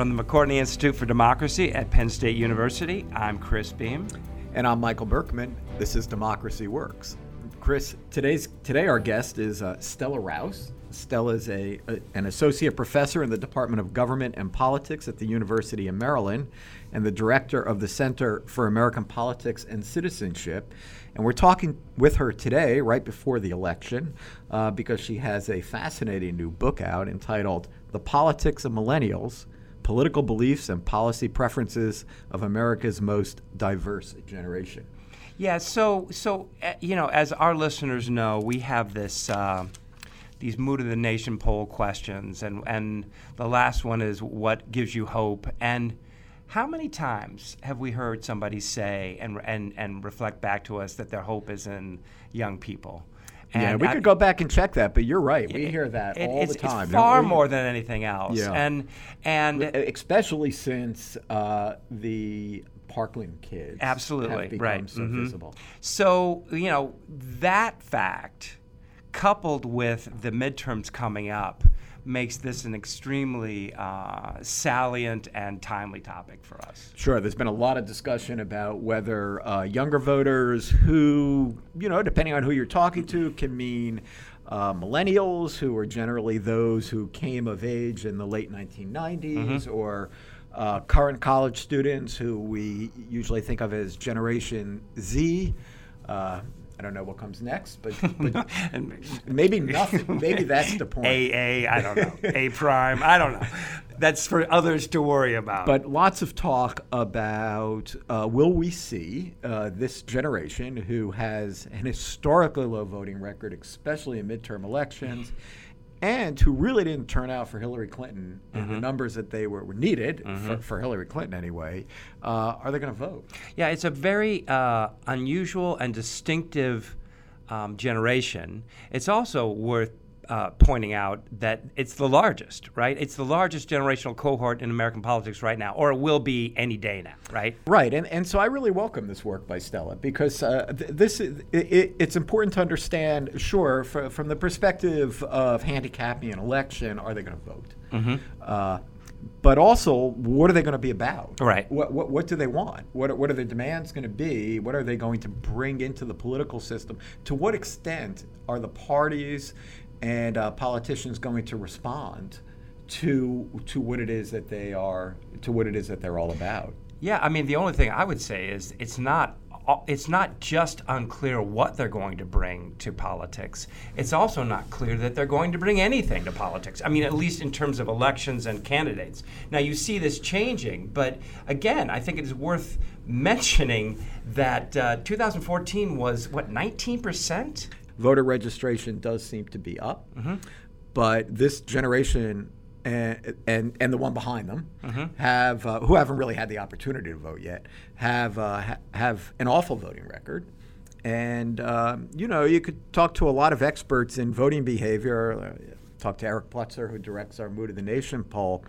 From the McCourtney Institute for Democracy at Penn State University, I'm Chris Beem. And I'm Michael Berkman. This is Democracy Works. Chris, today's today our guest is uh, Stella Rouse. Stella is a, a, an associate professor in the Department of Government and Politics at the University of Maryland and the director of the Center for American Politics and Citizenship. And we're talking with her today, right before the election, uh, because she has a fascinating new book out entitled The Politics of Millennials Political Beliefs and Policy Preferences of America's Most Diverse Generation. Yeah, so so uh, you know, as our listeners know, we have this uh, these mood of the nation poll questions, and and the last one is what gives you hope. And how many times have we heard somebody say and and and reflect back to us that their hope is in young people? And yeah, we I, could go back and check that, but you're right. We it, hear that it, all the time. It's far more than anything else. Yeah. And and especially since uh, the Parkland kids absolutely right so mm-hmm. visible. So you know that fact coupled with the midterms coming up, makes this an extremely uh, salient and timely topic for us. Sure. There's been a lot of discussion about whether uh, younger voters who, you know, depending on who you're talking to, can mean uh, millennials, who are generally those who came of age in the late 1990s, mm-hmm. or uh, current college students who we usually think of as Generation Z. Uh, I don't know what comes next, but, but maybe nothing. Maybe that's the point. A A, I don't know. A prime, I don't know. That's for others to worry about. But lots of talk about uh, will we see uh, this generation who has an historically low voting record, especially in midterm elections and who really didn't turn out for Hillary Clinton in mm-hmm. the numbers that they were, were needed mm-hmm. for, for, Hillary Clinton anyway, uh, are they going to vote? Yeah, it's a very uh, unusual and distinctive um, generation. It's also worth uh, pointing out that it's the largest, right? It's the largest generational cohort in American politics right now, or it will be any day now, right? Right, and and so I really welcome this work by Stella because uh, th- this it, it, it's important to understand. Sure, from the perspective of handicapping an election, are they going to vote? Mm-hmm. Uh, but also, what are they going to be about? Right. What, what, what do they want? What, what are their demands going to be? What are they going to bring into the political system? To what extent are the parties and uh, politicians going to respond to to what it is that they are to what it is that they're all about. Yeah, I mean the only thing I would say is it's not it's not just unclear what they're going to bring to politics. It's also not clear that they're going to bring anything to politics. I mean, at least in terms of elections and candidates. Now, you see this changing, but again, I think it is worth mentioning that uh, 2014 was, what, 19%? Voter registration does seem to be up, mm-hmm. but this generation and and, and the one behind them mm-hmm. have uh, who haven't really had the opportunity to vote yet have uh, ha- have an awful voting record. And um, you know, you could talk to a lot of experts in voting behavior. Uh, talk to Eric Plutzer, who directs our Mood of the Nation poll,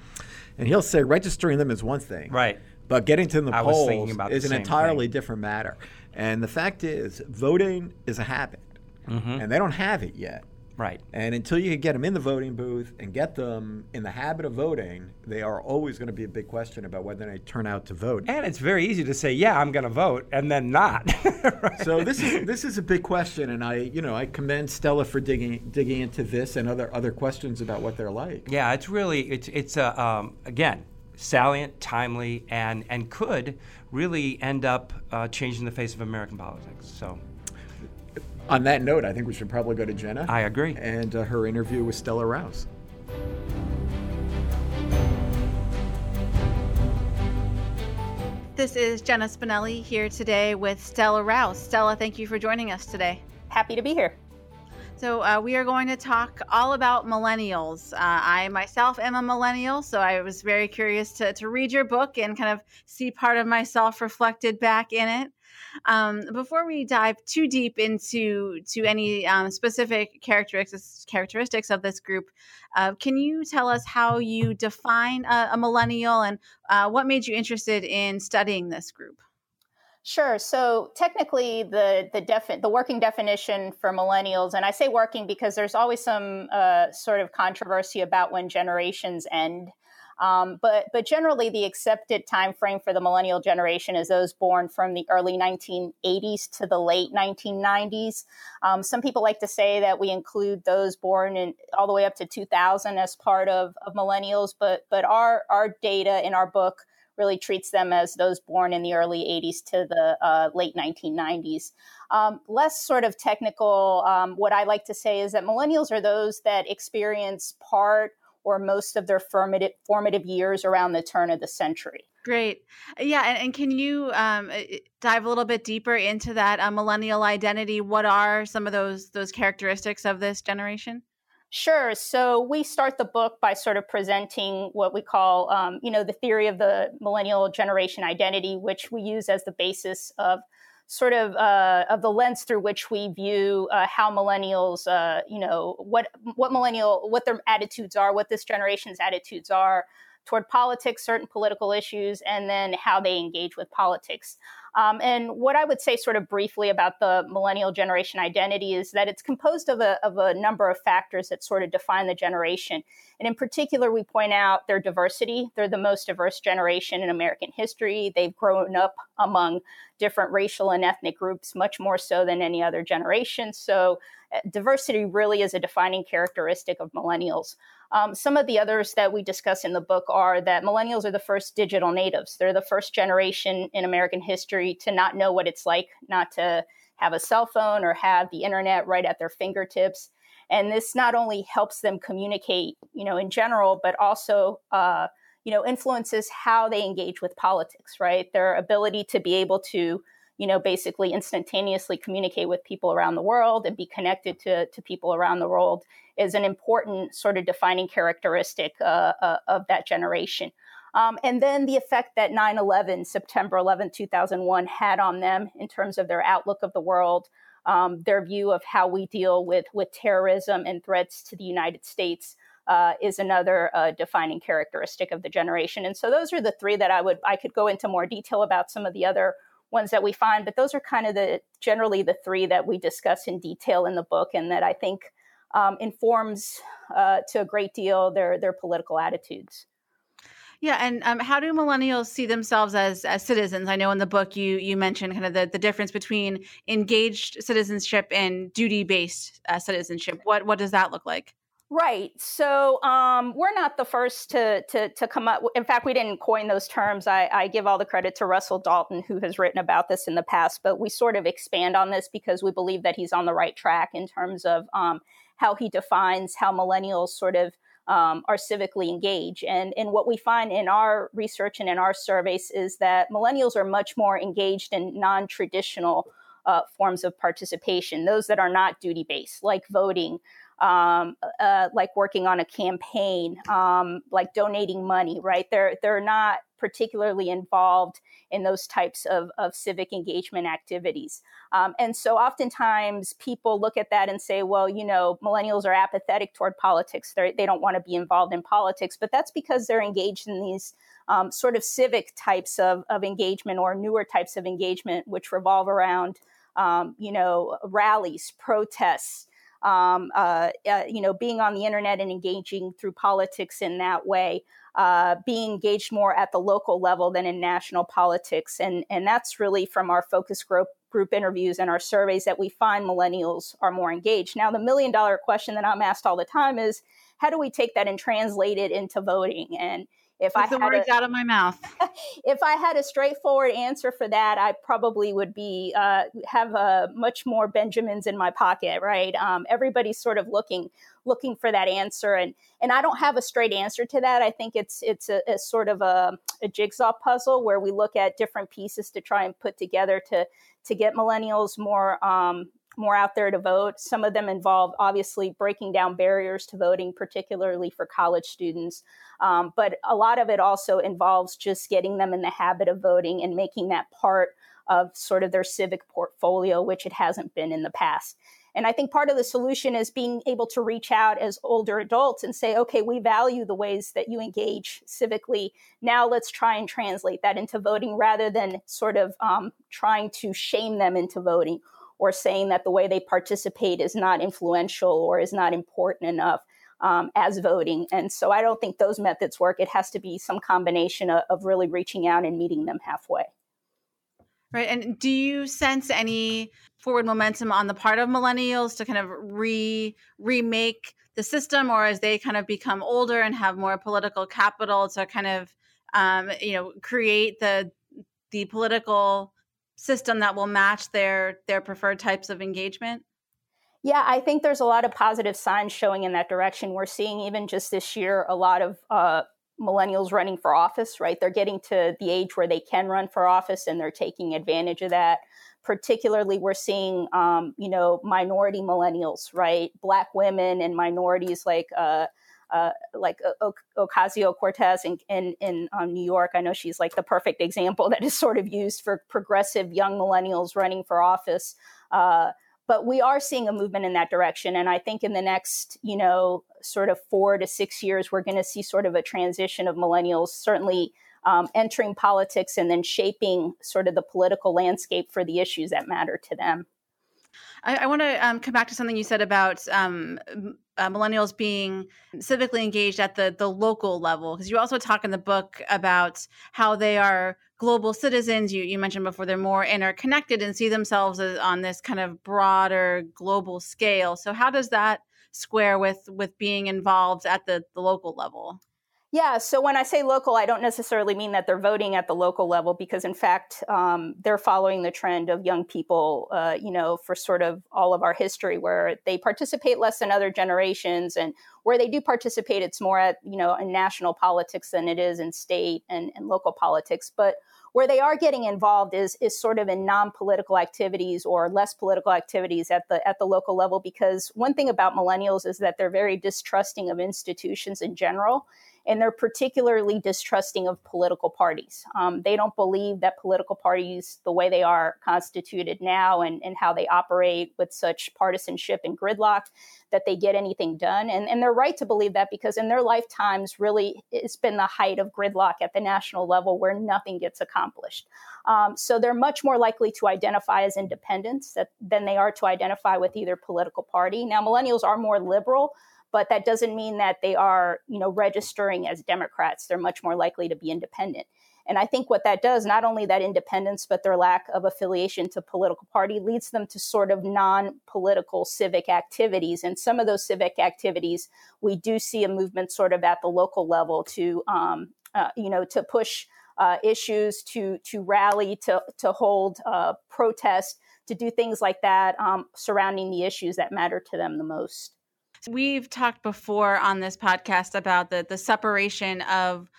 and he'll say registering them is one thing, right? But getting to the I polls is an entirely thing. different matter. And the fact is, voting is a habit mm-hmm. and they don't have it yet. Right. And until you can get them in the voting booth and get them in the habit of voting, they are always going to be a big question about whether they turn out to vote. And it's very easy to say, "Yeah, I'm going to vote," and then not. right. So this is this is a big question, and I you know I commend Stella for digging digging into this and other other questions about what they're like. Yeah, it's really it's it's a um, again salient, timely, and and could really end up uh, changing the face of American politics. So on that note, I think we should probably go to Jenna. I agree. And uh, her interview with Stella Rouse. This is Jenna Spinelli here today with Stella Rouse. Stella, thank you for joining us today. Happy to be here. So, uh, we are going to talk all about millennials. Uh, I myself am a millennial, so I was very curious to, to read your book and kind of see part of myself reflected back in it. Um, before we dive too deep into to any um, specific characteristics characteristics of this group, uh, can you tell us how you define a, a millennial and uh, what made you interested in studying this group? Sure. So technically, the the defi- the working definition for millennials, and I say working because there's always some uh, sort of controversy about when generations end. Um, but but generally, the accepted time frame for the millennial generation is those born from the early 1980s to the late 1990s. Um, some people like to say that we include those born in all the way up to 2000 as part of, of millennials, but but our our data in our book really treats them as those born in the early 80s to the uh, late 1990s. Um, less sort of technical, um, what I like to say is that millennials are those that experience part or most of their formative, formative years around the turn of the century. Great. Yeah. And, and can you um, dive a little bit deeper into that uh, millennial identity? What are some of those those characteristics of this generation? Sure. So we start the book by sort of presenting what we call, um, you know, the theory of the millennial generation identity, which we use as the basis of sort of uh, of the lens through which we view uh, how millennials, uh, you know, what what millennial, what their attitudes are, what this generation's attitudes are toward politics, certain political issues, and then how they engage with politics. Um, and what I would say, sort of briefly, about the millennial generation identity is that it's composed of a, of a number of factors that sort of define the generation. And in particular, we point out their diversity. They're the most diverse generation in American history. They've grown up among different racial and ethnic groups, much more so than any other generation. So, uh, diversity really is a defining characteristic of millennials. Um, some of the others that we discuss in the book are that millennials are the first digital natives. They're the first generation in American history to not know what it's like not to have a cell phone or have the internet right at their fingertips. And this not only helps them communicate, you know, in general, but also, uh, you know, influences how they engage with politics. Right, their ability to be able to you know, basically instantaneously communicate with people around the world and be connected to, to people around the world is an important sort of defining characteristic uh, uh, of that generation. Um, and then the effect that 9 11, September 11, 2001, had on them in terms of their outlook of the world, um, their view of how we deal with, with terrorism and threats to the United States. Uh, is another uh, defining characteristic of the generation, and so those are the three that I would I could go into more detail about some of the other ones that we find, but those are kind of the generally the three that we discuss in detail in the book, and that I think um, informs uh, to a great deal their their political attitudes. Yeah, and um, how do millennials see themselves as as citizens? I know in the book you you mentioned kind of the, the difference between engaged citizenship and duty based uh, citizenship. What what does that look like? Right. So um, we're not the first to, to, to come up. In fact, we didn't coin those terms. I, I, give all the credit to Russell Dalton, who has written about this in the past. But we sort of expand on this because we believe that he's on the right track in terms of um, how he defines how millennials sort of um, are civically engaged. And, and what we find in our research and in our surveys is that millennials are much more engaged in non traditional uh, forms of participation, those that are not duty based, like voting um, uh, like working on a campaign, um, like donating money, right? They're they're not particularly involved in those types of, of civic engagement activities. Um, and so oftentimes people look at that and say, well, you know, millennials are apathetic toward politics. They're, they do not want to be involved in politics, but that's because they're engaged in these um, sort of civic types of, of engagement or newer types of engagement, which revolve around, um, you know, rallies, protests, um, uh, uh, you know, being on the internet and engaging through politics in that way, uh, being engaged more at the local level than in national politics, and and that's really from our focus group group interviews and our surveys that we find millennials are more engaged. Now, the million dollar question that I'm asked all the time is, how do we take that and translate it into voting? And if I the had words a, out of my mouth, if I had a straightforward answer for that, I probably would be uh, have a much more Benjamins in my pocket, right? Um, everybody's sort of looking looking for that answer, and and I don't have a straight answer to that. I think it's it's a, a sort of a, a jigsaw puzzle where we look at different pieces to try and put together to to get millennials more um, more out there to vote. Some of them involve obviously breaking down barriers to voting, particularly for college students. Um, but a lot of it also involves just getting them in the habit of voting and making that part of sort of their civic portfolio, which it hasn't been in the past. And I think part of the solution is being able to reach out as older adults and say, okay, we value the ways that you engage civically. Now let's try and translate that into voting rather than sort of um, trying to shame them into voting or saying that the way they participate is not influential or is not important enough. um, as voting. And so I don't think those methods work. It has to be some combination of, of really reaching out and meeting them halfway. Right. And do you sense any forward momentum on the part of millennials to kind of re remake the system or as they kind of become older and have more political capital to kind of um, you know create the the political system that will match their their preferred types of engagement? Yeah, I think there's a lot of positive signs showing in that direction. We're seeing even just this year a lot of uh, millennials running for office, right? They're getting to the age where they can run for office and they're taking advantage of that. Particularly, we're seeing, um, you know, minority millennials, right? Black women and minorities like, uh, uh, like o- Ocasio Cortez in, in, in um, New York. I know she's like the perfect example that is sort of used for progressive young millennials running for office. Uh, but we are seeing a movement in that direction and i think in the next you know sort of four to six years we're going to see sort of a transition of millennials certainly um, entering politics and then shaping sort of the political landscape for the issues that matter to them I, I want to um, come back to something you said about um, uh, millennials being civically engaged at the the local level, because you also talk in the book about how they are global citizens. You you mentioned before they're more interconnected and see themselves as, on this kind of broader global scale. So how does that square with with being involved at the the local level? Yeah, so when I say local, I don't necessarily mean that they're voting at the local level because, in fact, um, they're following the trend of young people, uh, you know, for sort of all of our history where they participate less than other generations. And where they do participate, it's more at, you know, in national politics than it is in state and, and local politics. But where they are getting involved is is sort of in non-political activities or less political activities at the at the local level because one thing about millennials is that they're very distrusting of institutions in general and they're particularly distrusting of political parties. Um, they don't believe that political parties, the way they are constituted now and, and how they operate with such partisanship and gridlock, that they get anything done. And, and they're right to believe that because in their lifetimes, really, it's been the height of gridlock at the national level where nothing gets accomplished. Um, so they're much more likely to identify as independents that, than they are to identify with either political party. Now, millennials are more liberal but that doesn't mean that they are, you know, registering as Democrats. They're much more likely to be independent. And I think what that does, not only that independence, but their lack of affiliation to political party leads them to sort of non-political civic activities. And some of those civic activities, we do see a movement sort of at the local level to, um, uh, you know, to push uh, issues, to to rally, to to hold uh, protest, to do things like that um, surrounding the issues that matter to them the most. We've talked before on this podcast about the the separation of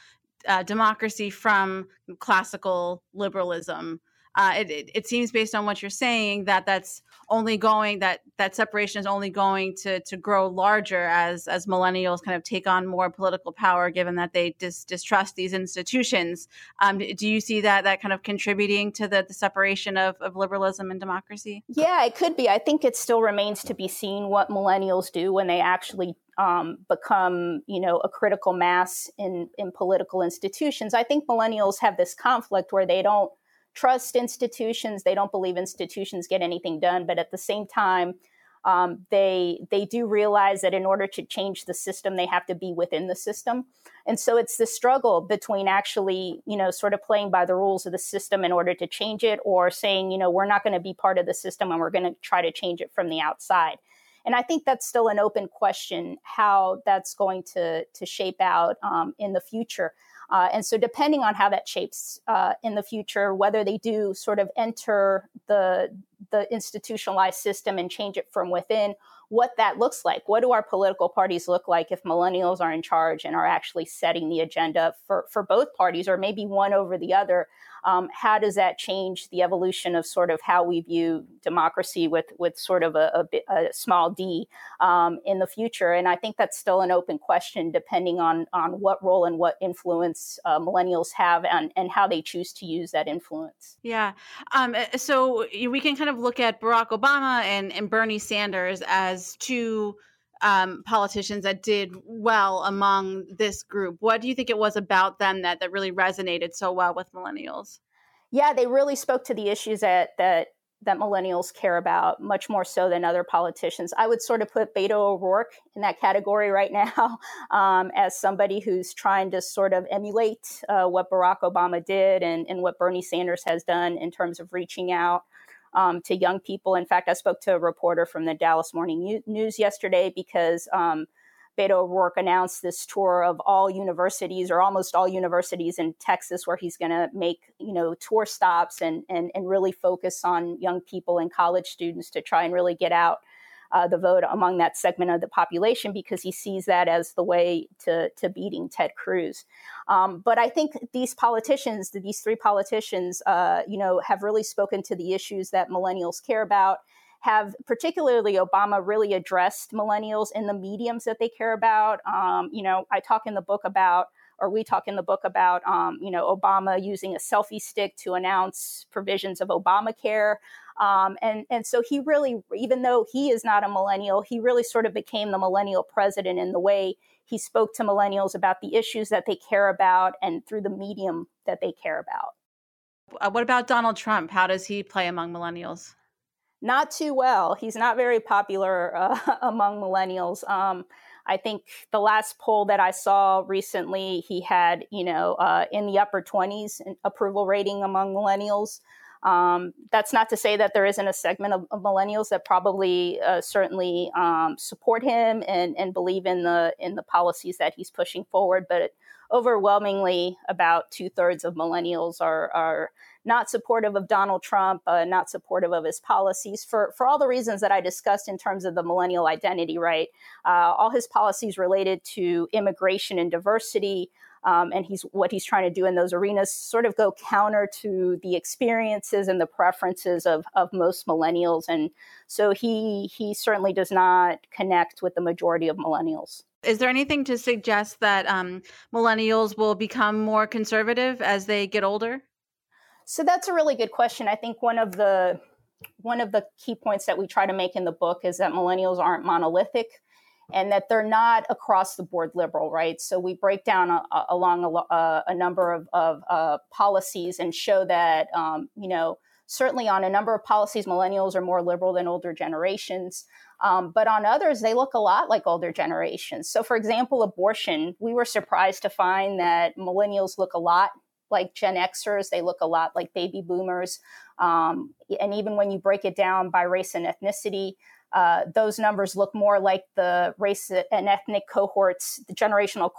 uh, democracy from classical liberalism. Uh, it, it, it, seems based on what you're saying that that's only going that that separation is only going to to grow larger as as millennials kind of take on more political power given that they dis, distrust these institutions. Um, do you see that that kind of contributing to the, the separation of, of liberalism and democracy? Yeah it could be. I think it still remains to be seen what millennials do when they actually um, become, you know, a critical mass in in political institutions. I think millennials have this conflict where they don't trust institutions. They don't believe institutions get anything done, but at the same time, um, they they do realize that in order to change the system, they have to be within the system, and so it's the struggle between actually, you know, sort of playing by the rules of the system in order to change it, or saying, you know, we're not going to be part of the system and we're going to try to change it from the outside. And I think that's still an open question how that's going to to shape out um, in the future. Uh, and so, depending on how that shapes uh, in the future, whether they do sort of enter the the institutionalized system and change it from within, what that looks like. What do our political parties look like if millennials are in charge and are actually setting the agenda for, for both parties, or maybe one over the other? Um, how does that change the evolution of sort of how we view democracy with with sort of a, a, a small d um, in the future? And I think that's still an open question, depending on on what role and what influence uh, millennials have and and how they choose to use that influence. Yeah. Um, eh, so we can kind of look at Barack Obama and, and Bernie Sanders as two um, politicians that did well among this group. What do you think it was about them that, that really resonated so well with millennials? Yeah, they really spoke to the issues that that that millennials care about much more so than other politicians. I would sort of put Beto O'Rourke in that category right now um, as somebody who's trying to sort of emulate uh, what Barack Obama did and, and, what Bernie Sanders has done in terms of reaching out um, to young people. In fact, I spoke to a reporter from the Dallas Morning News yesterday because um, Beto O'Rourke announced this tour of all universities or almost all universities in Texas, where he's going to make you know tour stops and, and and really focus on young people and college students to try and really get out uh, the vote among that segment of the population because he sees that as the way to to beating Ted Cruz. Um, but I think these politicians, these three politicians, uh, you know, have really spoken to the issues that millennials care about have particularly Obama really addressed millennials in the mediums that they care about. Um, you know, I talk in the book about, or we talk in the book about, um, you know, Obama using a selfie stick to announce provisions of Obamacare. Um, and, and so he really, even though he is not a millennial, he really sort of became the millennial president in the way he spoke to millennials about the issues that they care about and through the medium that they care about. Uh, what about Donald Trump? How does he play among millennials? not too well. He's not very popular uh, among millennials. Um, I think the last poll that I saw recently, he had, you know, uh, in the upper 20s approval rating among millennials. Um, that's not to say that there isn't a segment of, of millennials that probably uh, certainly um, support him and, and believe in the in the policies that he's pushing forward, but overwhelmingly, about two thirds of millennials are are not supportive of Donald Trump, uh, not supportive of his policies for, for all the reasons that I discussed in terms of the millennial identity, right? Uh, all his policies related to immigration and diversity. Um, and he's what he's trying to do in those arenas sort of go counter to the experiences and the preferences of, of most millennials. And so he he certainly does not connect with the majority of millennials. Is there anything to suggest that um, millennials will become more conservative as they get older? So that's a really good question. I think one of the one of the key points that we try to make in the book is that millennials aren't monolithic and that they're not across the board liberal, right? So we break down a, a, along a, a, number of, of uh, policies and show that, um, you know, certainly on a number of policies, millennials are more liberal than older generations. Um, but on others, they look a lot like older generations. So, for example, abortion, we were surprised to find that millennials look a lot like Gen Xers, they look a lot like baby boomers. Um, and even when you break it down by race and ethnicity, uh, those numbers look more like the race and ethnic cohorts, the generational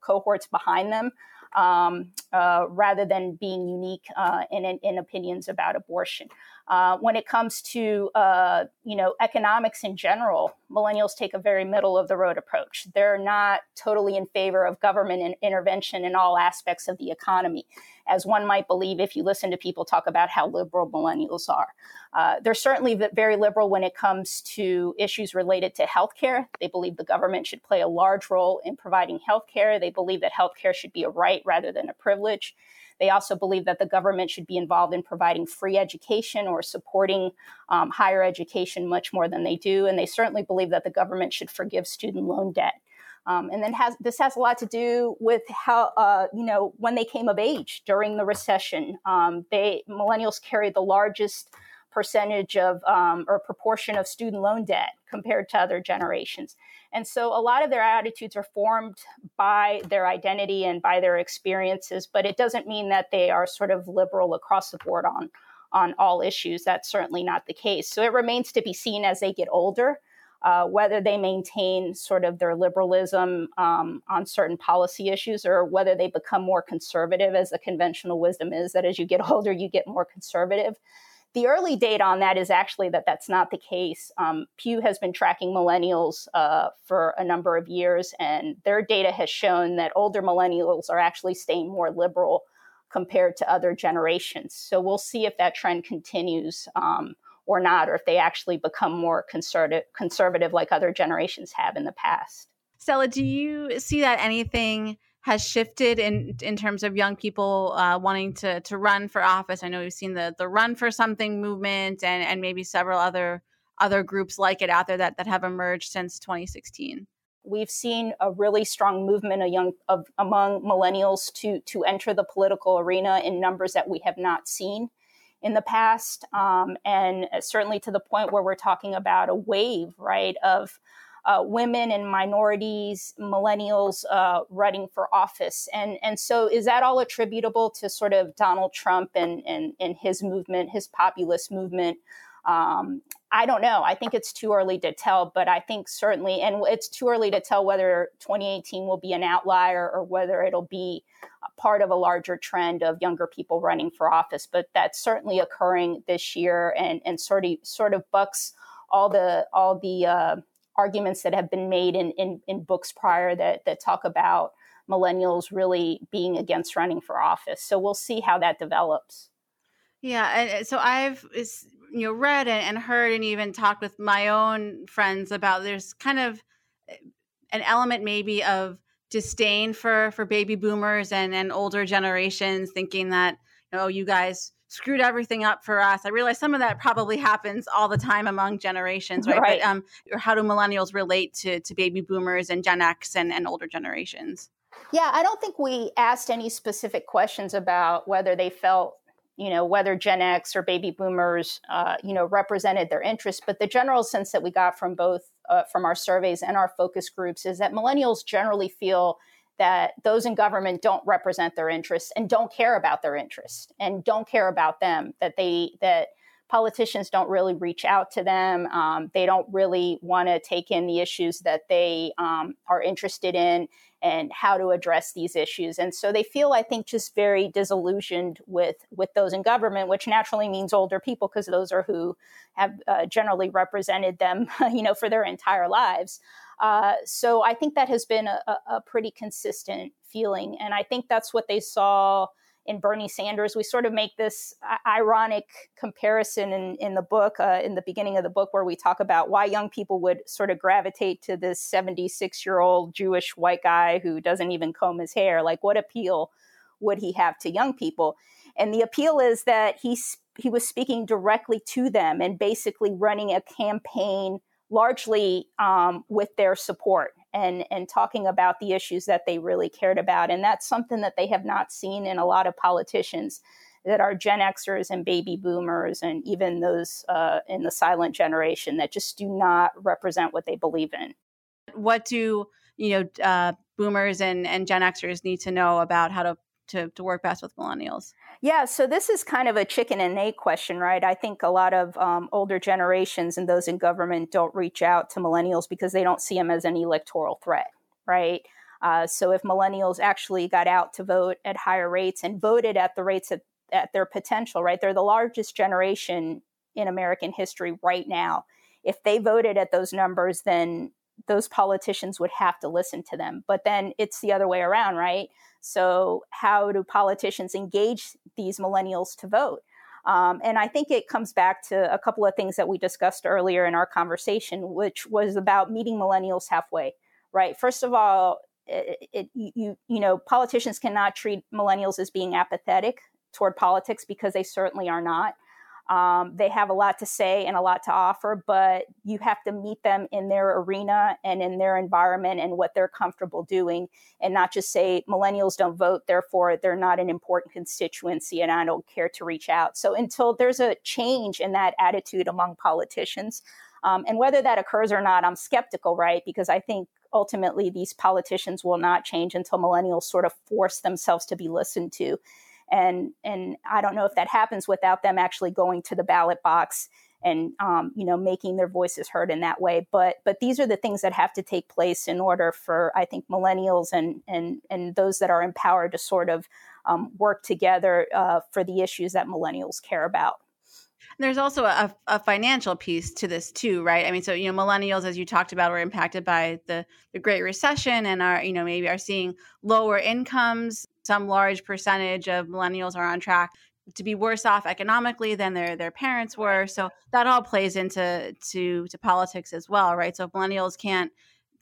cohorts behind them, um, uh, rather than being unique uh, in, in, opinions about abortion. Uh, when it comes to uh, you know economics in general, millennials take a very middle of the road approach. They're not totally in favor of government in- intervention in all aspects of the economy, as one might believe if you listen to people talk about how liberal millennials are. Uh, they're certainly very liberal when it comes to issues related to healthcare. They believe the government should play a large role in providing healthcare. They believe that healthcare should be a right rather than a privilege. They also believe that the government should be involved in providing free education or supporting um, higher education much more than they do. And they certainly believe that the government should forgive student loan debt. Um, and then has this has a lot to do with how uh, you know when they came of age during the recession. Um, they millennials carry the largest percentage of um, or proportion of student loan debt compared to other generations. And so a lot of their attitudes are formed by their identity and by their experiences, but it doesn't mean that they are sort of liberal across the board on on all issues. That's certainly not the case. So it remains to be seen as they get older. Uh, whether they maintain sort of their liberalism um, on certain policy issues or whether they become more conservative, as the conventional wisdom is that as you get older, you get more conservative. The early data on that is actually that that's not the case. Um, Pew has been tracking millennials uh, for a number of years, and their data has shown that older millennials are actually staying more liberal compared to other generations. So we'll see if that trend continues um, or not, or if they actually become more conservative, conservative like other generations have in the past. Stella, do you see that anything? Has shifted in in terms of young people uh, wanting to to run for office. I know we've seen the the Run for Something movement and and maybe several other other groups like it out there that that have emerged since 2016. We've seen a really strong movement of young, of, among millennials to to enter the political arena in numbers that we have not seen in the past, um, and certainly to the point where we're talking about a wave, right, of uh, women and minorities, millennials uh, running for office. And, and so is that all attributable to sort of Donald Trump and, and, and his movement, his populist movement? Um, I don't know. I think it's too early to tell, but I think certainly, and it's too early to tell whether 2018 will be an outlier or whether it'll be part of a larger trend of younger people running for office. But that's certainly occurring this year, and and sort of sort of bucks all the all the uh, arguments that have been made in, in, in books prior that, that talk about millennials really being against running for office. So we'll see how that develops. Yeah, and so I've you know read and heard and even talked with my own friends about there's kind of eh, an element maybe of disdain for for baby boomers and and older generations thinking that know you guys screwed everything up for us. I realize some of that probably happens all the time among generations, right? right. But um, how do millennials relate to, to baby boomers and Gen X and, and older generations? Yeah, I don't think we asked any specific questions about whether they felt, you know, whether Gen X or baby boomers, uh, you know, represented their interests. But the general sense that we got from both uh, from our surveys and our focus groups is that millennials generally feel that those in government don't represent their interests and don't care about their interests and don't care about them that they that politicians don't really reach out to them um, they don't really want to take in the issues that they um, are interested in and how to address these issues. And so they feel i think just very disillusioned with with those in government which naturally means older people because those are who have uh, generally represented them you know for their entire lives uh, so I think that has been a, a, pretty consistent feeling. And I think that's what they saw in Bernie Sanders. We sort of make this ironic comparison in, in the book, uh, in the beginning of the book, where we talk about why young people would sort of gravitate to this 76 year old Jewish white guy who doesn't even comb his hair. Like, what appeal would he have to young people? And the appeal is that he's, he was speaking directly to them and basically running a campaign largely um, with their support and and talking about the issues that they really cared about and that's something that they have not seen in a lot of politicians that are gen xers and baby boomers and even those uh, in the silent generation that just do not represent what they believe in what do you know uh, boomers and, and gen xers need to know about how to to, to work best with millennials? Yeah, so this is kind of a chicken and egg question, right? I think a lot of um, older generations and those in government don't reach out to millennials because they don't see them as an electoral threat, right? Uh, so if millennials actually got out to vote at higher rates and voted at the rates at, at their potential, right? They're the largest generation in American history right now. If they voted at those numbers, then those politicians would have to listen to them. But then it's the other way around, right? So, how do politicians engage these millennials to vote? Um, and I think it comes back to a couple of things that we discussed earlier in our conversation, which was about meeting millennials halfway, right? First of all, it, it, you you know politicians cannot treat millennials as being apathetic toward politics because they certainly are not. Um, they have a lot to say and a lot to offer, but you have to meet them in their arena and in their environment and what they're comfortable doing, and not just say millennials don't vote, therefore they're not an important constituency and I don't care to reach out. So until there's a change in that attitude among politicians, um, and whether that occurs or not, I'm skeptical, right? Because I think ultimately these politicians will not change until millennials sort of force themselves to be listened to and and I don't know if that happens without them actually going to the ballot box and um, you know making their voices heard in that way. But but these are the things that have to take place in order for I think millennials and and and those that are empowered to sort of um, work together uh, for the issues that millennials care about. There's also a, a, financial piece to this too, right? I mean, so you know, millennials, as you talked about, were impacted by the the Great Recession and are you know maybe are seeing lower incomes some large percentage of millennials are on track to be worse off economically than their their parents were. So that all plays into to to politics as well, right? So if millennials can't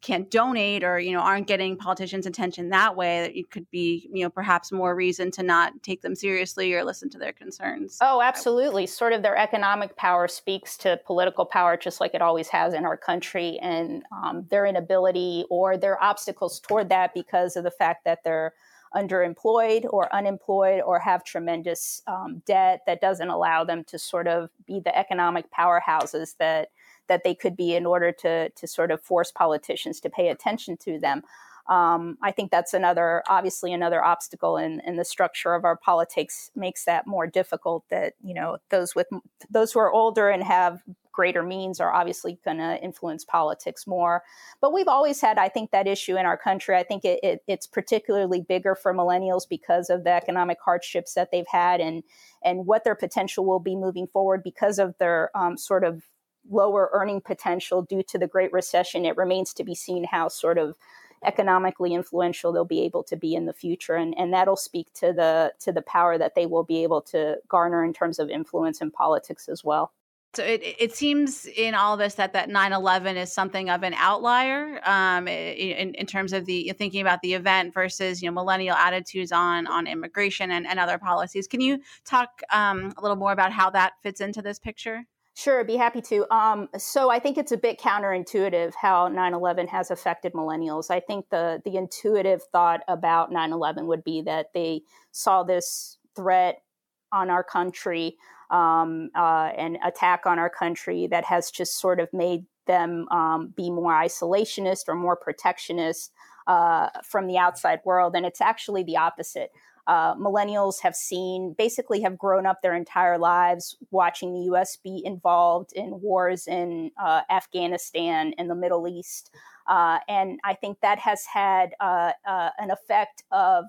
can't donate or you know aren't getting politicians attention that way that it could be you know perhaps more reason to not take them seriously or listen to their concerns oh absolutely sort of their economic power speaks to political power just like it always has in our country and um, their inability or their obstacles toward that because of the fact that they're underemployed or unemployed or have tremendous um, debt that doesn't allow them to sort of be the economic powerhouses that that they could be in order to to sort of force politicians to pay attention to them. Um, I think that's another, obviously, another obstacle in, in the structure of our politics makes that more difficult. That you know those with those who are older and have greater means are obviously going to influence politics more. But we've always had, I think, that issue in our country. I think it, it, it's particularly bigger for millennials because of the economic hardships that they've had and and what their potential will be moving forward because of their um, sort of lower earning potential due to the Great Recession. It remains to be seen how sort of economically influential they'll be able to be in the future and, and that'll speak to the to the power that they will be able to garner in terms of influence in politics as well. So it, it seems in all this that that 9-11 is something of an outlier um, in, in terms of the thinking about the event versus you know millennial attitudes on on immigration and, and other policies. Can you talk um, a little more about how that fits into this picture Sure, be happy to. Um, so I think it's a bit counterintuitive how 9/11 has affected millennials. I think the the intuitive thought about 9/11 would be that they saw this threat on our country, um, uh, an attack on our country that has just sort of made them um, be more isolationist or more protectionist uh, from the outside world, and it's actually the opposite uh, millennials have seen basically have grown up their entire lives watching the US be involved in wars in uh, Afghanistan and the Middle East. Uh, and I think that has had uh, uh, an effect of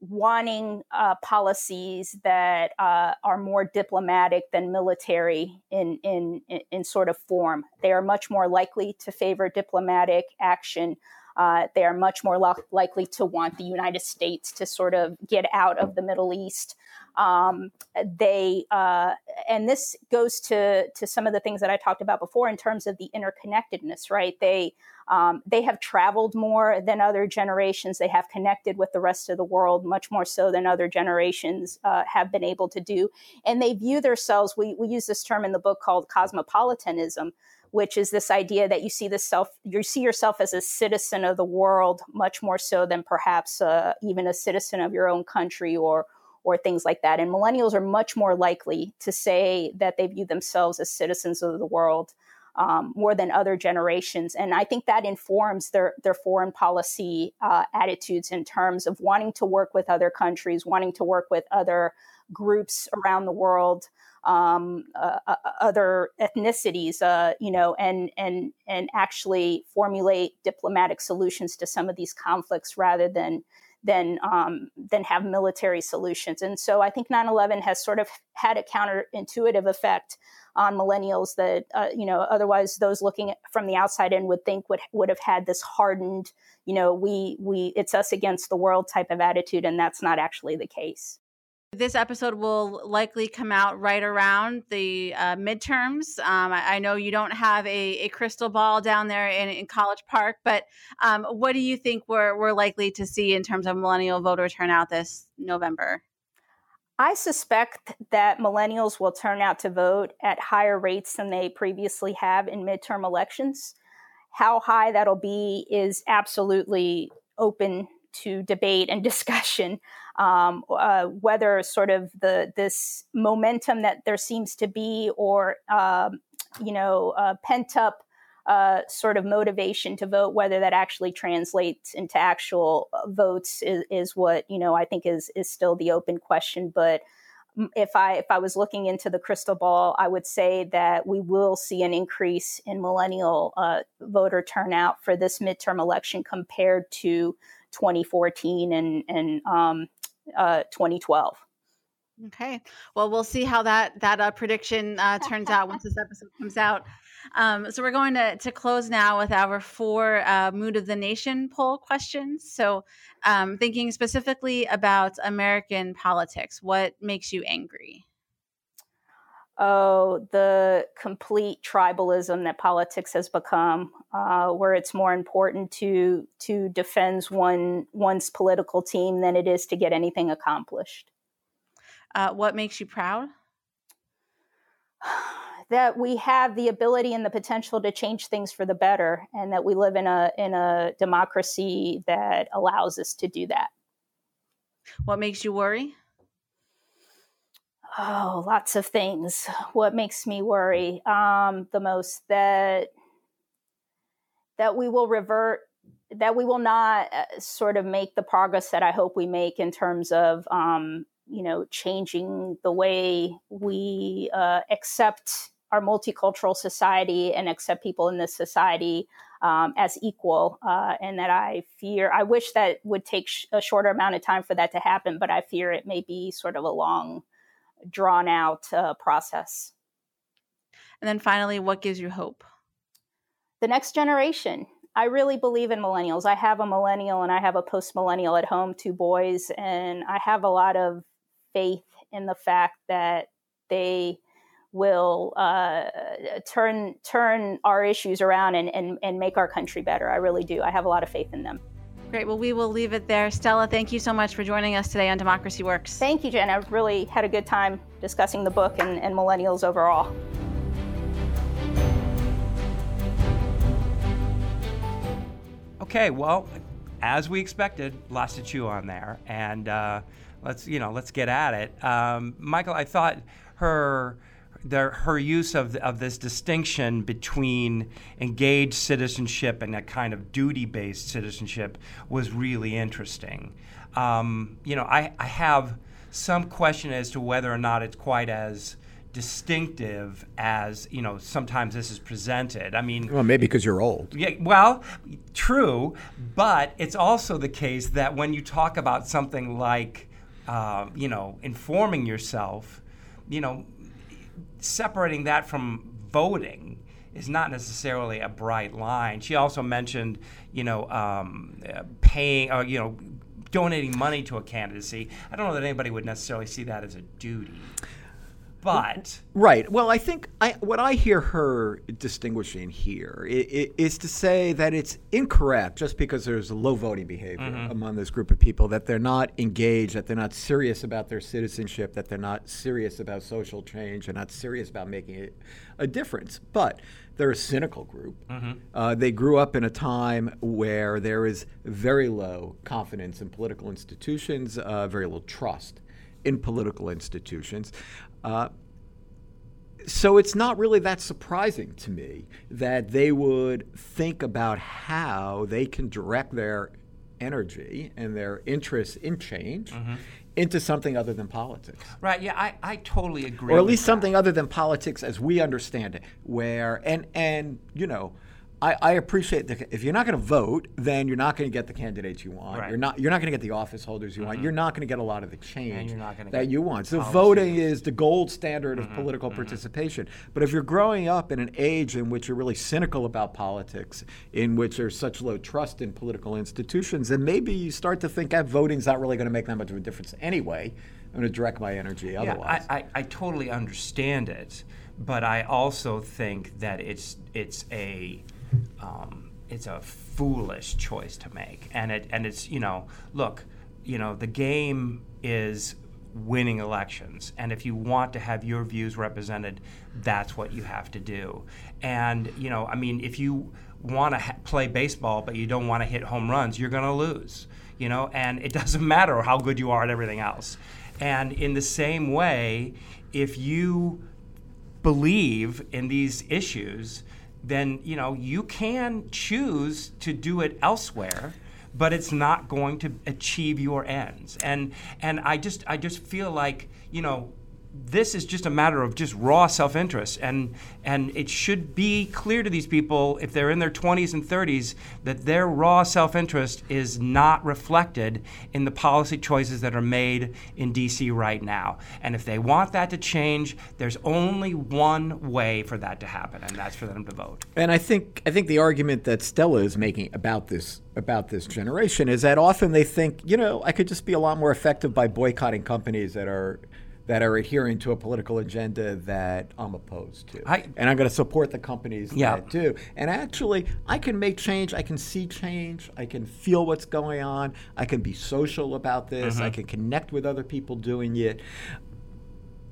wanting uh, policies that are more diplomatic than military in, in, in sort of form. They are much more likely to favor diplomatic action uh, they are much more lo- likely to want the United States to sort of get out of the Middle East. Um, they uh, and this goes to to some of the things that I talked about before in terms of the interconnectedness. Right? They um, they have traveled more than other generations. They have connected with the rest of the world much more so than other generations uh, have been able to do. And they view themselves. We we use this term in the book called cosmopolitanism which is this idea that you see the self you see yourself as a citizen of the world much more so than perhaps uh, even a citizen of your own country or or things like that. And millennials are much more likely to say that they view themselves as citizens of the world um, more than other generations. And i think that informs their their foreign policy uh, attitudes in terms of wanting to work with other countries wanting to work with other groups around the world um, uh, uh, other ethnicities, uh, you know, and and and actually formulate diplomatic solutions to some of these conflicts rather than than um, than have military solutions. And so I think 9/11 has sort of had a counterintuitive effect on millennials that uh, you know otherwise those looking from the outside in would think would would have had this hardened you know we we it's us against the world type of attitude and that's not actually the case this episode will likely come out right around the uh, midterms. Um, I, I, know you don't have a, a crystal ball down there in, in College Park, but um, what do you think we're, we're likely to see in terms of millennial voter turnout this November? I suspect that millennials will turn out to vote at higher rates than they previously have in midterm elections. How high that'll be is absolutely open to debate and discussion um, uh, whether sort of the this momentum that there seems to be or um, you know uh, pent up uh, sort of motivation to vote whether that actually translates into actual uh, votes is, is what you know I think is is still the open question. But if I if I was looking into the crystal ball, I would say that we will see an increase in millennial uh, voter turnout for this midterm election compared to 2014 and and um, uh, 2012. Okay. Well, we'll see how that that uh, prediction uh, turns out once this episode comes out. Um, so we're going to to close now with our four uh, mood of the nation poll questions. So, um, thinking specifically about American politics, what makes you angry? Oh, the complete tribalism that politics has become, uh, where it's more important to to defend one one's political team than it is to get anything accomplished. Uh, what makes you proud? that we have the ability and the potential to change things for the better, and that we live in a in a democracy that allows us to do that. What makes you worry? Oh, lots of things. What makes me worry um, the most that that we will revert, that we will not uh, sort of make the progress that I hope we make in terms of um, you know changing the way we uh, accept our multicultural society and accept people in this society um, as equal. Uh, and that I fear, I wish that would take sh- a shorter amount of time for that to happen, but I fear it may be sort of a long drawn out uh, process. And then finally, what gives you hope? The next generation. I really believe in millennials. I have a millennial and I have a post millennial at home, two boys, and I have a lot of faith in the fact that they will uh, turn turn our issues around and, and, and make our country better. I really do. I have a lot of faith in them. Great. Well, we will leave it there. Stella, thank you so much for joining us today on Democracy Works. Thank you, Jen. I've really had a good time discussing the book and, and millennials overall. Okay, well, as we expected, lots to chew on there, and uh, let's you know let's get at it. Um, Michael, I thought her their, her use of, of this distinction between engaged citizenship and that kind of duty based citizenship was really interesting. Um, you know, I, I have some question as to whether or not it's quite as distinctive as you know sometimes this is presented i mean well maybe because you're old yeah well true but it's also the case that when you talk about something like uh, you know informing yourself you know separating that from voting is not necessarily a bright line. She also mentioned, you know, um, paying, or, uh, you know, donating money to a candidacy. I don't know that anybody would necessarily see that as a duty. But right. Well, I think I, what I hear her distinguishing here is, is, to say that it's incorrect just because there's low voting behavior mm-hmm. among this group of people that they're not engaged, that they're not serious about their citizenship, that they're not serious about social change, and not serious about making a difference. But they're a cynical group. Mm-hmm. Uh, they grew up in a time where there is very low confidence in political institutions, uh, very little trust in political institutions. Uh, so it's not really that surprising to me that they would think about how they can direct their energy and their interest in change mm-hmm. into something other than politics. Right. Yeah, I, I totally agree. Or at least something other than politics as we understand it, where and and you know I, I appreciate that if you're not going to vote, then you're not going to get the candidates you want. Right. You're not you're not going to get the office holders you mm-hmm. want. You're not going to get a lot of the change that you want. So voting is the gold standard of mm-hmm. political mm-hmm. participation. But if you're growing up in an age in which you're really cynical about politics, in which there's such low trust in political institutions, then maybe you start to think that voting's not really going to make that much of a difference anyway. I'm going to direct my energy otherwise. Yeah, I, I, I totally understand it, but I also think that it's it's a um, it's a foolish choice to make. And it and it's you know look, you know the game is winning elections, and if you want to have your views represented, that's what you have to do. And you know, I mean, if you want to ha- play baseball but you don't want to hit home runs, you're going to lose. You know, and it doesn't matter how good you are at everything else. And in the same way, if you believe in these issues, then you know you can choose to do it elsewhere but it's not going to achieve your ends. And and i just i just feel like you know this is just a matter of just raw self-interest and and it should be clear to these people if they're in their 20s and 30s that their raw self-interest is not reflected in the policy choices that are made in DC right now. And if they want that to change there's only one way for that to happen and that's for them to vote. And i think i think the argument that Stella is making about this about this generation is that often they think you know I could just be a lot more effective by boycotting companies that are that are adhering to a political agenda that I'm opposed to. I, and I'm going to support the companies yeah. that do. And actually, I can make change. I can see change. I can feel what's going on. I can be social about this. Mm-hmm. I can connect with other people doing it.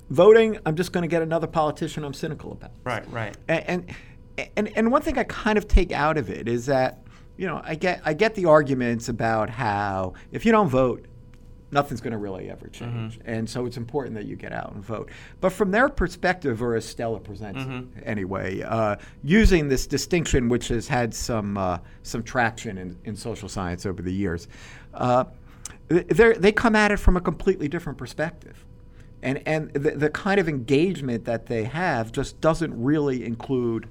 Voting, I'm just going to get another politician I'm cynical about. Right, right. And, and, and, and one thing I kind of take out of it is that, you know, I get, I get the arguments about how if you don't vote, nothing's going to really ever change. Mm-hmm. And so it's important that you get out and vote. But from their perspective, or as Stella presents mm-hmm. anyway, uh, using this distinction, which has had some uh, some traction in, in social science over the years, uh, they come at it from a completely different perspective. And, and the, the kind of engagement that they have just doesn't really include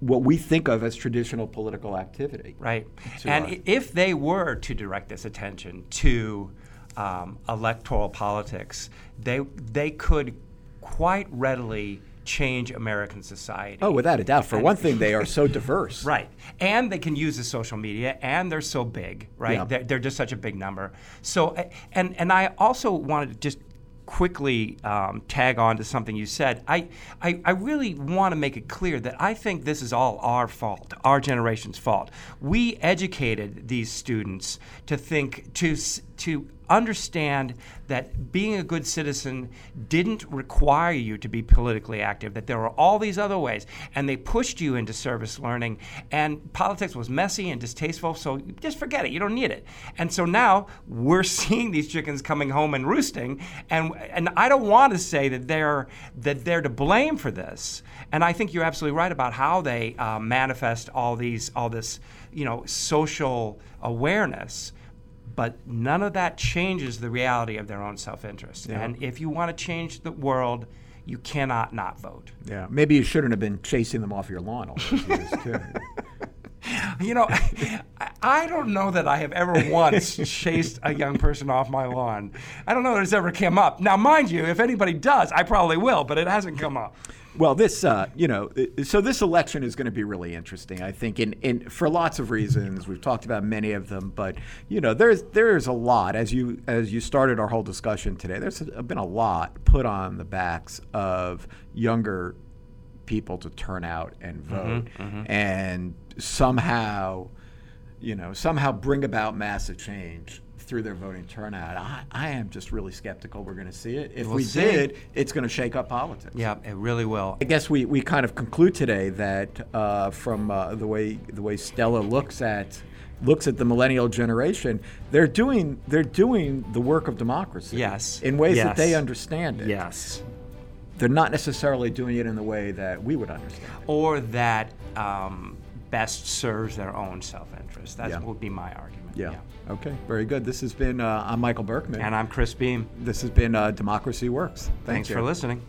what we think of as traditional political activity. Right. And if they were to direct this attention to um, electoral politics, they they could quite readily change American society. Oh, without a doubt. For and one thing, they are so diverse. Right. And they can use the social media, and they're so big, right? Yeah. They're, they're, just such a big number. So, and, and I also wanted to just quickly um, tag on to something you said. I, I, I really want to make it clear that I think this is all our fault, our generation's fault. We educated these students to think, to, to understand that being a good citizen didn't require you to be politically active, that there were all these other ways. And they pushed you into service learning. And politics was messy and distasteful, so just forget it. You don't need it. And so now we're seeing these chickens coming home and roosting. And, and I don't want to say that they're, that they're to blame for this. And I think you're absolutely right about how they uh, manifest all these, all this, you know, social awareness but none of that changes the reality of their own self-interest. Yeah. And if you want to change the world, you cannot not vote. Yeah, maybe you shouldn't have been chasing them off your lawn all those years too. You know, I don't know that I have ever once chased a young person off my lawn. I don't know that it's ever come up. Now, mind you, if anybody does, I probably will, but it hasn't come up. Well, this, uh, you know, so this election is going to be really interesting, I think, in, in for lots of reasons. We've talked about many of them, but you know, there's there's a lot as you as you started our whole discussion today. There's been a lot put on the backs of younger people to turn out and mm-hmm, vote, mm-hmm, mm-hmm. and somehow, you know, somehow bring about massive change through their voting turnout. I, I am just really skeptical we're going to see it. If we'll we see. did, it's going to shake up politics. Yeah, it really will. I guess we, we kind of conclude today that uh, from uh, the way the way Stella looks at looks at the millennial generation, they're doing they're doing the work of democracy. Yes. In ways yes. that they understand it. Yes. They're not necessarily doing it in the way that we would understand. It. Or that um, best serves their own self-interest. That yeah. would be my argument. Yeah. yeah. Okay. Very good. This has been uh, I'm Michael Berkman, and I'm Chris Beem. This has been uh, Democracy Works. Thank Thanks you. for listening.